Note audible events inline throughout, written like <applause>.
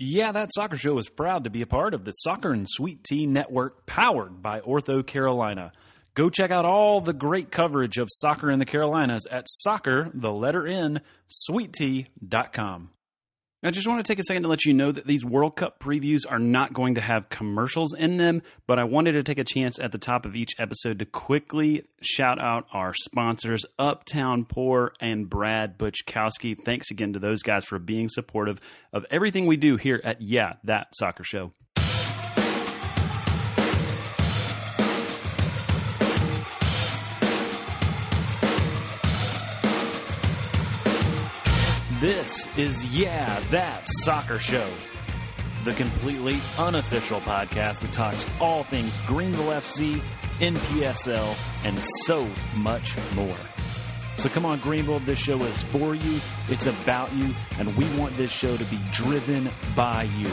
Yeah, that soccer show is proud to be a part of the Soccer and Sweet Tea Network powered by Ortho Carolina. Go check out all the great coverage of soccer in the Carolinas at soccer, the letter N, sweettea.com. I just want to take a second to let you know that these World Cup previews are not going to have commercials in them, but I wanted to take a chance at the top of each episode to quickly shout out our sponsors, Uptown Pour and Brad Butchkowski. Thanks again to those guys for being supportive of everything we do here at Yeah, That Soccer Show. This is Yeah, That Soccer Show, the completely unofficial podcast that talks all things Greenville FC, NPSL, and so much more. So come on, Greenville, this show is for you, it's about you, and we want this show to be driven by you.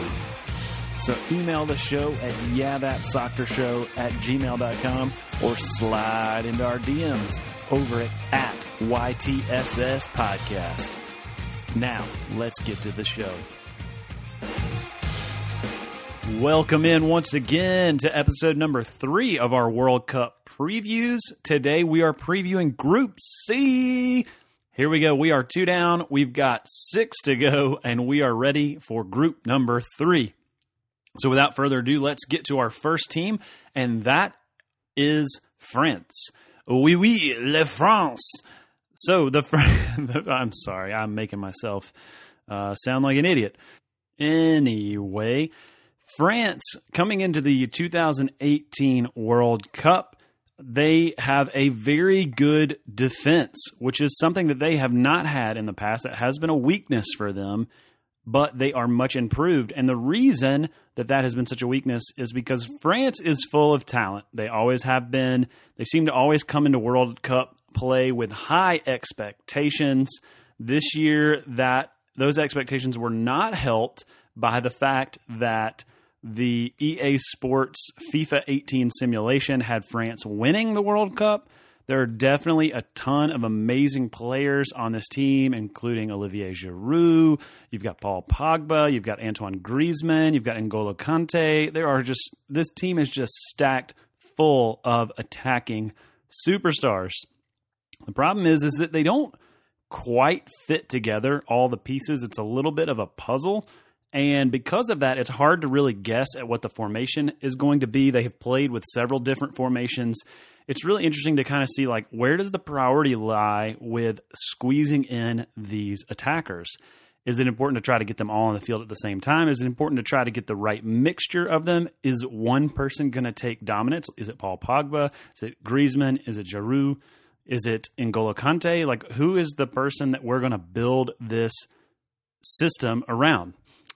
So email the show at yeahthatsoccershow at gmail.com or slide into our DMs over at, at YTSS Podcast. Now, let's get to the show. Welcome in once again to episode number three of our World Cup previews. Today we are previewing Group C. Here we go. We are two down. We've got six to go, and we are ready for group number three. So, without further ado, let's get to our first team, and that is France. Oui, oui, le France. So <laughs> the, I'm sorry, I'm making myself uh, sound like an idiot. Anyway, France coming into the 2018 World Cup, they have a very good defense, which is something that they have not had in the past. It has been a weakness for them, but they are much improved. And the reason that that has been such a weakness is because France is full of talent. They always have been. They seem to always come into World Cup play with high expectations. This year, that those expectations were not helped by the fact that the EA Sports FIFA 18 simulation had France winning the World Cup. There are definitely a ton of amazing players on this team, including Olivier Giroud. You've got Paul Pogba. You've got Antoine Griezmann. You've got N'Golo Kante. There are just this team is just stacked full of attacking superstars. The problem is, is that they don't quite fit together all the pieces. It's a little bit of a puzzle. And because of that, it's hard to really guess at what the formation is going to be. They have played with several different formations. It's really interesting to kind of see like where does the priority lie with squeezing in these attackers? Is it important to try to get them all on the field at the same time? Is it important to try to get the right mixture of them? Is one person going to take dominance? Is it Paul Pogba? Is it Griezmann? Is it Giroud? Is it N'Golo Kante? Like, who is the person that we're going to build this system around?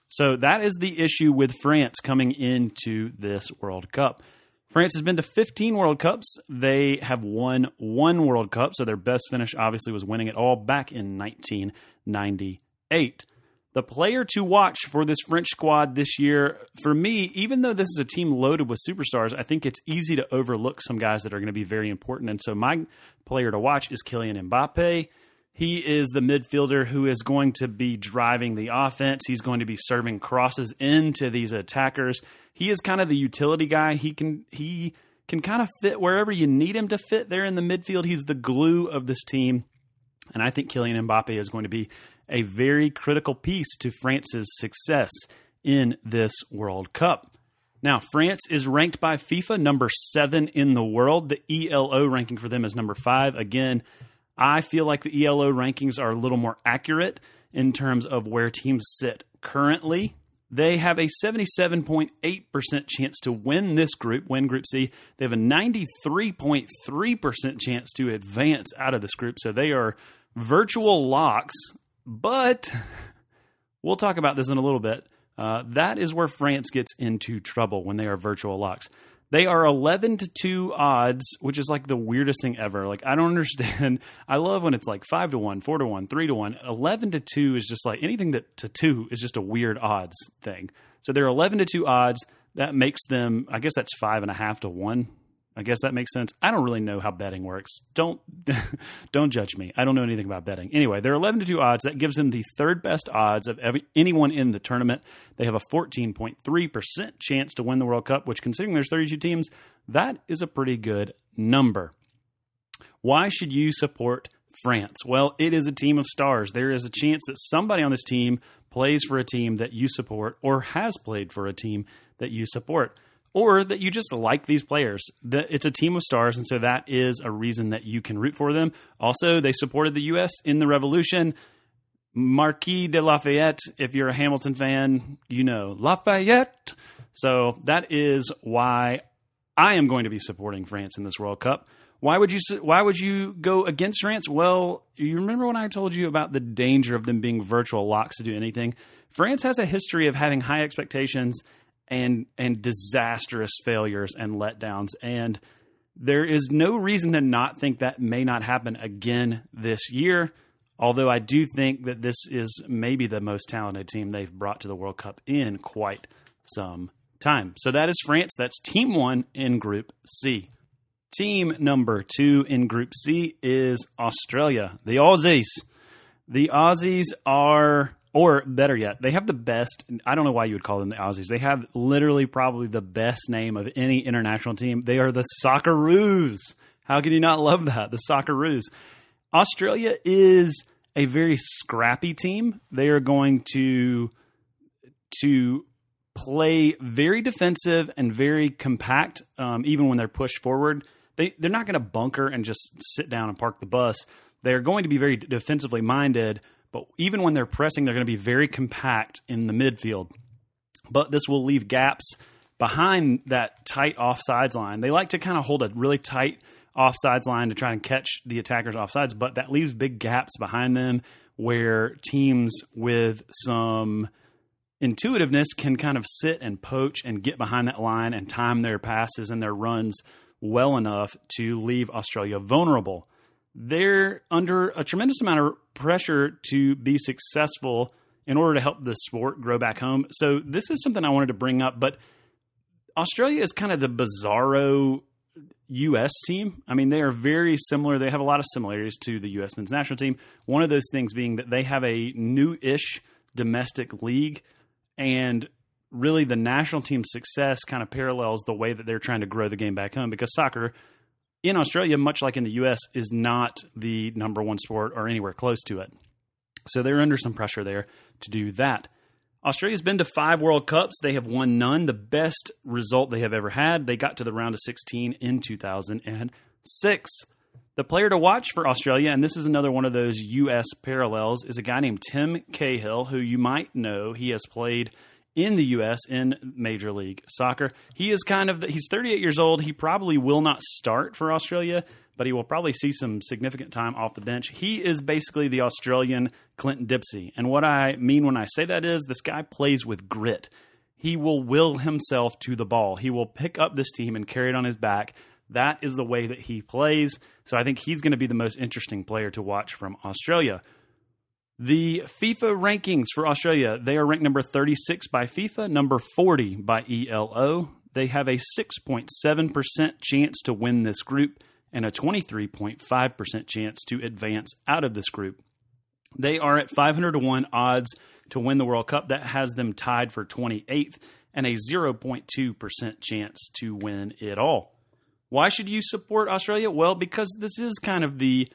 So that is the issue with France coming into this World Cup. France has been to 15 World Cups. They have won one World Cup, so their best finish obviously was winning it all back in 1998 the player to watch for this French squad this year, for me, even though this is a team loaded with superstars, I think it's easy to overlook some guys that are going to be very important. And so my player to watch is Kylian Mbappe. He is the midfielder who is going to be driving the offense. He's going to be serving crosses into these attackers. He is kind of the utility guy. He can he can kind of fit wherever you need him to fit there in the midfield. He's the glue of this team. And I think Kylian Mbappe is going to be a very critical piece to France's success in this World Cup. Now, France is ranked by FIFA number seven in the world. The ELO ranking for them is number five. Again, I feel like the ELO rankings are a little more accurate in terms of where teams sit currently. They have a 77.8% chance to win this group, win Group C. They have a 93.3% chance to advance out of this group. So they are virtual locks but we'll talk about this in a little bit. Uh, that is where France gets into trouble when they are virtual locks. They are 11 to 2 odds, which is like the weirdest thing ever. Like, I don't <laughs> understand. I love when it's like 5 to 1, 4 to 1, 3 to 1. 11 to 2 is just like anything that to 2 is just a weird odds thing. So they're 11 to 2 odds. That makes them, I guess that's 5.5 to 1. I guess that makes sense. I don't really know how betting works. Don't <laughs> don't judge me. I don't know anything about betting. Anyway, they're 11 to 2 odds. That gives them the third best odds of every, anyone in the tournament. They have a 14.3% chance to win the World Cup, which considering there's 32 teams, that is a pretty good number. Why should you support France? Well, it is a team of stars. There is a chance that somebody on this team plays for a team that you support or has played for a team that you support or that you just like these players. It's a team of stars, and so that is a reason that you can root for them. Also, they supported the U.S. in the Revolution. Marquis de Lafayette, if you're a Hamilton fan, you know Lafayette. So that is why I am going to be supporting France in this World Cup. Why would you why would you go against France? Well, you remember when I told you about the danger of them being virtual locks to do anything? France has a history of having high expectations and and disastrous failures and letdowns and there is no reason to not think that may not happen again this year although I do think that this is maybe the most talented team they've brought to the World Cup in quite some time. So that is France. That's team 1 in group C. Team number 2 in group C is Australia, the Aussies. The Aussies are or better yet, they have the best. I don't know why you would call them the Aussies. They have literally probably the best name of any international team. They are the Socceroos. How can you not love that? The Socceroos. Australia is a very scrappy team. They are going to to play very defensive and very compact, um, even when they're pushed forward. They they're not going to bunker and just sit down and park the bus. They're going to be very defensively minded but even when they're pressing, they're going to be very compact in the midfield. But this will leave gaps behind that tight offsides line. They like to kind of hold a really tight offsides line to try and catch the attackers offsides, but that leaves big gaps behind them where teams with some intuitiveness can kind of sit and poach and get behind that line and time their passes and their runs well enough to leave Australia vulnerable they're under a tremendous amount of pressure to be successful in order to help the sport grow back home. So this is something I wanted to bring up, but Australia is kind of the bizarro U.S. team. I mean, they are very similar. They have a lot of similarities to the U.S. men's national team. One of those things being that they have a new-ish domestic league, and really the national team's success kind of parallels the way that they're trying to grow the game back home because soccer in Australia, much like in the US, is not the number one sport or anywhere close to it. So they're under some pressure there to do that. Australia's been to five World Cups. They have won none. The best result they have ever had, they got to the round of 16 in 2006. The player to watch for Australia, and this is another one of those U.S. parallels, is a guy named Tim Cahill, who you might know. He has played in the U.S. in Major League Soccer. He is kind of, he's 38 years old. He probably will not start for Australia, but he will probably see some significant time off the bench. He is basically the Australian Clinton Dempsey. And what I mean when I say that is this guy plays with grit. He will will himself to the ball. He will pick up this team and carry it on his back. That is the way that he plays. So I think he's going to be the most interesting player to watch from Australia. The FIFA rankings for Australia, they are ranked number 36 by FIFA, number 40 by ELO. They have a 6.7% chance to win this group and a 23.5% chance to advance out of this group. They are at 500 to 1 odds to win the World Cup. That has them tied for 28th and a 0.2% chance to win it all. Why should you support Australia? Well, because this is kind of the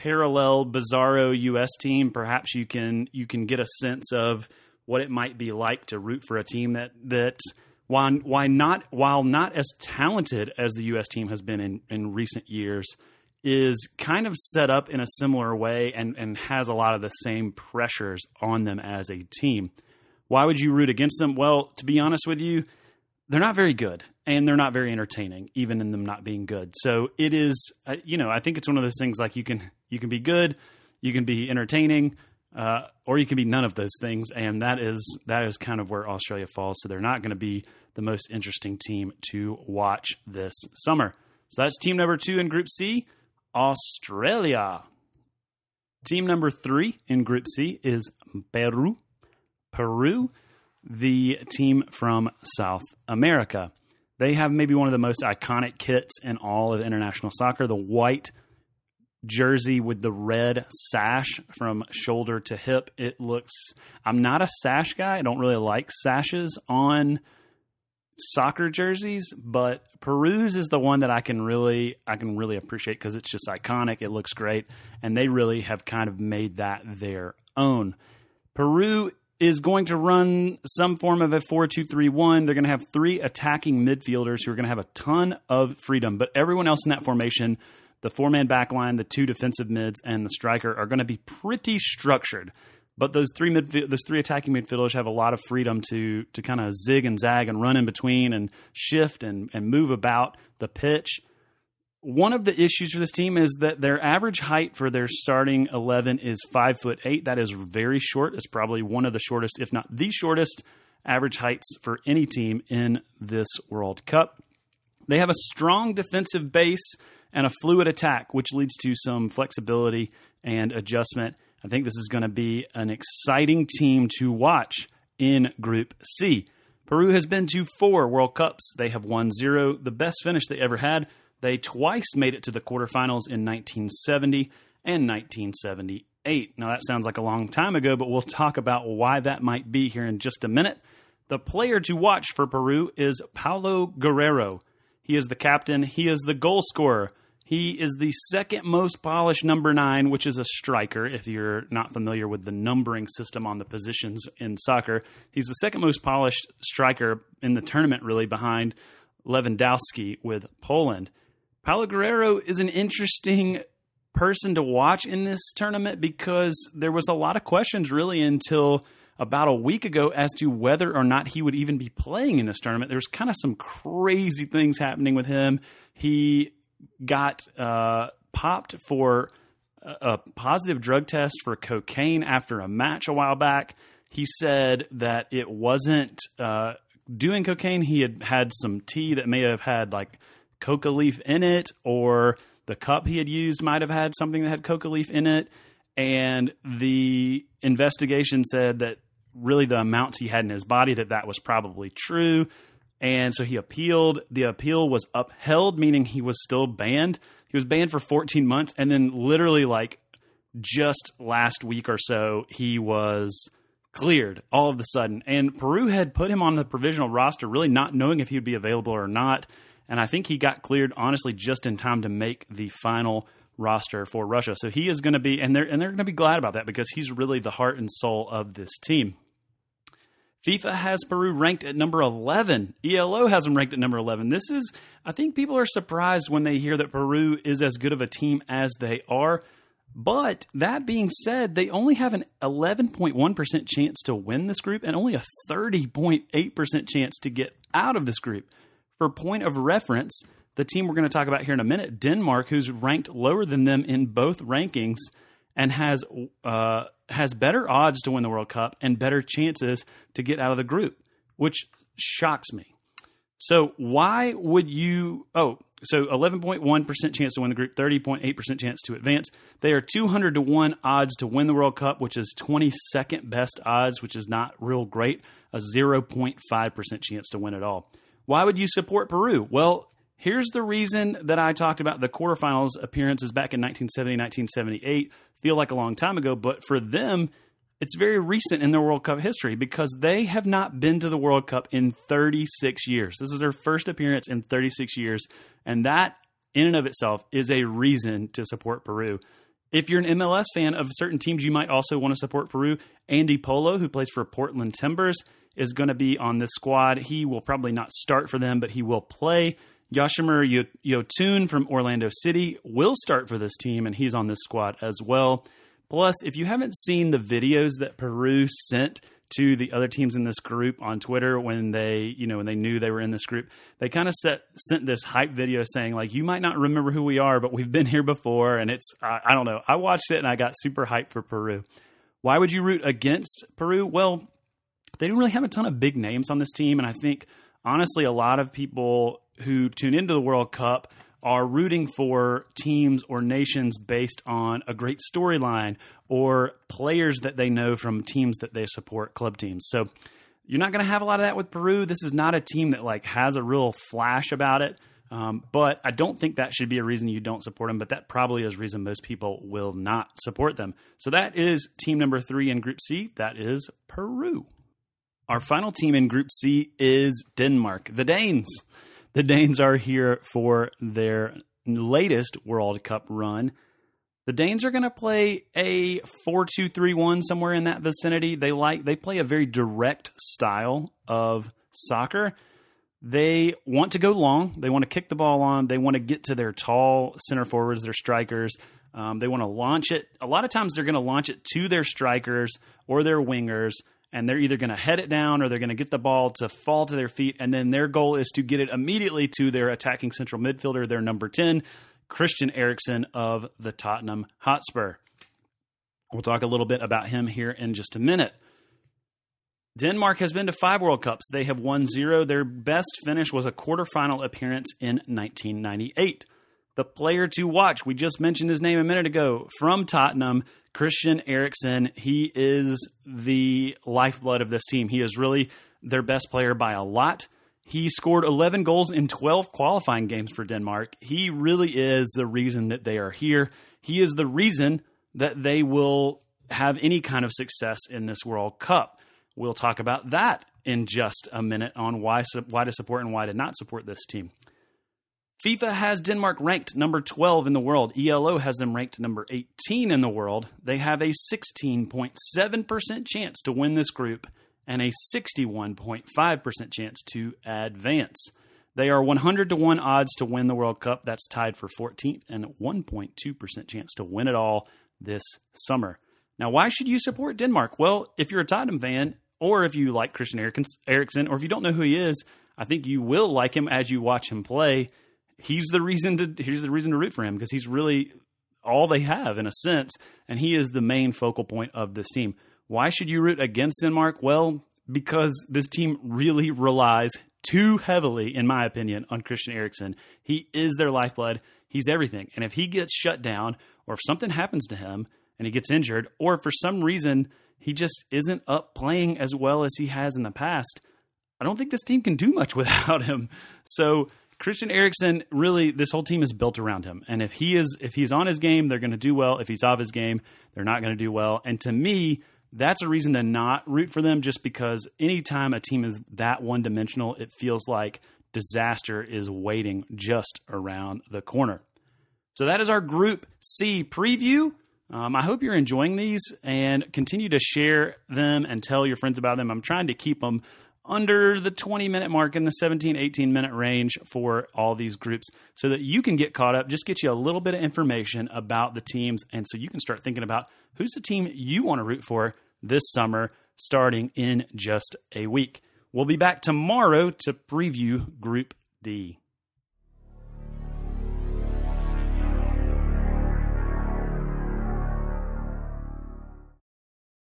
parallel bizarro US team, perhaps you can you can get a sense of what it might be like to root for a team that that while why not while not as talented as the US team has been in, in recent years, is kind of set up in a similar way and, and has a lot of the same pressures on them as a team. Why would you root against them? Well, to be honest with you, they're not very good and they're not very entertaining, even in them not being good. So it is, uh, you know, I think it's one of those things like you can you can be good, you can be entertaining, uh, or you can be none of those things, and that is that is kind of where Australia falls. So they're not going to be the most interesting team to watch this summer. So that's team number two in Group C, Australia. Team number three in Group C is Peru. Peru, the team from South America. They have maybe one of the most iconic kits in all of international soccer. The white jersey with the red sash from shoulder to hip. It looks. I'm not a sash guy. I don't really like sashes on soccer jerseys, but Peru's is the one that I can really I can really appreciate because it's just iconic. It looks great, and they really have kind of made that their own. Peru is going to run some form of a 4-2-3-1. They're going to have three attacking midfielders who are going to have a ton of freedom, but everyone else in that formation the four man back line, the two defensive mids, and the striker are going to be pretty structured. But those three midfield, those three attacking midfielders have a lot of freedom to to kind of zig and zag and run in between and shift and and move about the pitch. One of the issues for this team is that their average height for their starting eleven is five foot eight. That is very short. It's probably one of the shortest, if not the shortest, average heights for any team in this World Cup. They have a strong defensive base and a fluid attack, which leads to some flexibility and adjustment. I think this is going to be an exciting team to watch in Group C. Peru has been to four World Cups. They have won zero, the best finish they ever had. They twice made it to the quarterfinals in 1970 and 1978. Now, that sounds like a long time ago, but we'll talk about why that might be here in just a minute. The player to watch for Peru is Paolo Guerrero. He is the captain, he is the goal scorer. He is the second most polished number nine, which is a striker. If you're not familiar with the numbering system on the positions in soccer, he's the second most polished striker in the tournament, really, behind Lewandowski with Poland. Paolo Guerrero is an interesting person to watch in this tournament because there was a lot of questions really until about a week ago as to whether or not he would even be playing in this tournament. There's kind of some crazy things happening with him. He got uh, popped for a, positive drug test for cocaine after a match a while back. He said that it wasn't uh, doing cocaine. He had had some tea that may have had like coca leaf in it, or the cup he had used might have had something that had coca leaf in it. And the investigation said that really the amounts he had in his body that that was probably true and so he appealed. The appeal was upheld, meaning he was still banned. He was banned for 14 months. And then, literally, like just last week or so, he was cleared all of a sudden. And Peru had put him on the provisional roster, really not knowing if he would be available or not. And I think he got cleared, honestly, just in time to make the final roster for Russia. So he is going to be, and they're and they're going to be glad about that because he's really the heart and soul of this team. FIFA has Peru ranked at number 11. ELO has them ranked at number 11. This is, I think people are surprised when they hear that Peru is as good of a team as they are. But that being said, they only have an 11.1% chance to win this group and only a 30.8% chance to get out of this group. For point of reference, the team we're going to talk about here in a minute, Denmark, who's ranked lower than them in both rankings and has uh, has better odds to win the World Cup and better chances to get out of the group, which shocks me. So why would you? Oh, so 11.1% chance to win the group, 30.8% chance to advance. They are 200 to 1 odds to win the World Cup, which is 22nd best odds, which is not real great. A 0.5% chance to win it all. Why would you support Peru? Well, here's the reason that I talked about the quarterfinals appearances back in 1970, 1978 feel like a long time ago, but for them, it's very recent in their World Cup history because they have not been to the World Cup in 36 years. This is their first appearance in 36 years, and that in and of itself is a reason to support Peru. If you're an MLS fan of certain teams, you might also want to support Peru. Andy Polo, who plays for Portland Timbers, is going to be on this squad. He will probably not start for them, but he will play. Yoshimar Yotun from Orlando City will start for this team, and he's on this squad as well. Plus, if you haven't seen the videos that Peru sent to the other teams in this group on Twitter when they, you know, when they knew they were in this group, they kind of set sent this hype video saying like, "You might not remember who we are, but we've been here before." And it's, I, I don't know. I watched it and I got super hyped for Peru. Why would you root against Peru? Well, they don't really have a ton of big names on this team, and I think honestly, a lot of people who tune into the World Cup are rooting for teams or nations based on a great storyline or players that they know from teams that they support, club teams. So You're not going to have a lot of that with Peru. This is not a team that like has a real flash about it. Um, but I don't think that should be a reason you don't support them. But that probably is reason most people will not support them. So that is team number three in Group C. That is Peru. Our final team in Group C is Denmark, the Danes. The Danes are here for their latest World Cup run. The Danes are going to play a 4-2-3-1 somewhere in that vicinity. They like they play a very direct style of soccer. They want to go long. They want to kick the ball on. They want to get to their tall center forwards, their strikers. Um, they want to launch it. A lot of times they're going to launch it to their strikers or their wingers, and they're either going to head it down or they're going to get the ball to fall to their feet. And then their goal is to get it immediately to their attacking central midfielder, their number 10, Christian Eriksen of the Tottenham Hotspur. We'll talk a little bit about him here in just a minute. Denmark has been to five World Cups. They have won zero. Their best finish was a quarterfinal appearance in 1998. The player to watch, we just mentioned his name a minute ago, from Tottenham, Christian Eriksen. He is the lifeblood of this team. He is really their best player by a lot. He scored 11 goals in 12 qualifying games for Denmark. He really is the reason that they are here. He is the reason that they will have any kind of success in this World Cup. We'll talk about that in just a minute on why why to support and why to not support this team. FIFA has Denmark ranked number 12 in the world. ELO has them ranked number 18 in the world. They have a 16.7% chance to win this group and a 61.5% chance to advance. They are 100 to 1 odds to win the World Cup. That's tied for 14th and 1.2% chance to win it all this summer. Now, why should you support Denmark? Well, if you're a Tottenham fan, or if you like Christian Eriksen, or if you don't know who he is, I think you will like him as you watch him play. He's the reason to here's the reason to root for him because he's really all they have in a sense, and he is the main focal point of this team. Why should you root against Denmark? Well, because this team really relies too heavily, in my opinion, on Christian Eriksen. He is their lifeblood. He's everything. And if he gets shut down, or if something happens to him and he gets injured, or for some reason he just isn't up playing as well as he has in the past. I don't think this team can do much <laughs> without him. So Christian Eriksen, really, this whole team is built around him. And if he is, if he's on his game, they're going to do well. If he's off his game, they're not going to do well. And to me, that's a reason to not root for them. Just because anytime a team is that one dimensional, it feels like disaster is waiting just around the corner. So that is our Group C preview. Um, I hope you're enjoying these and continue to share them and tell your friends about them. I'm trying to keep them under the 20 minute mark in the 17, 18 minute range for all these groups so that you can get caught up, just get you a little bit of information about the teams. And so you can start thinking about who's the team you want to root for this summer starting in just a week. We'll be back tomorrow to preview Group D.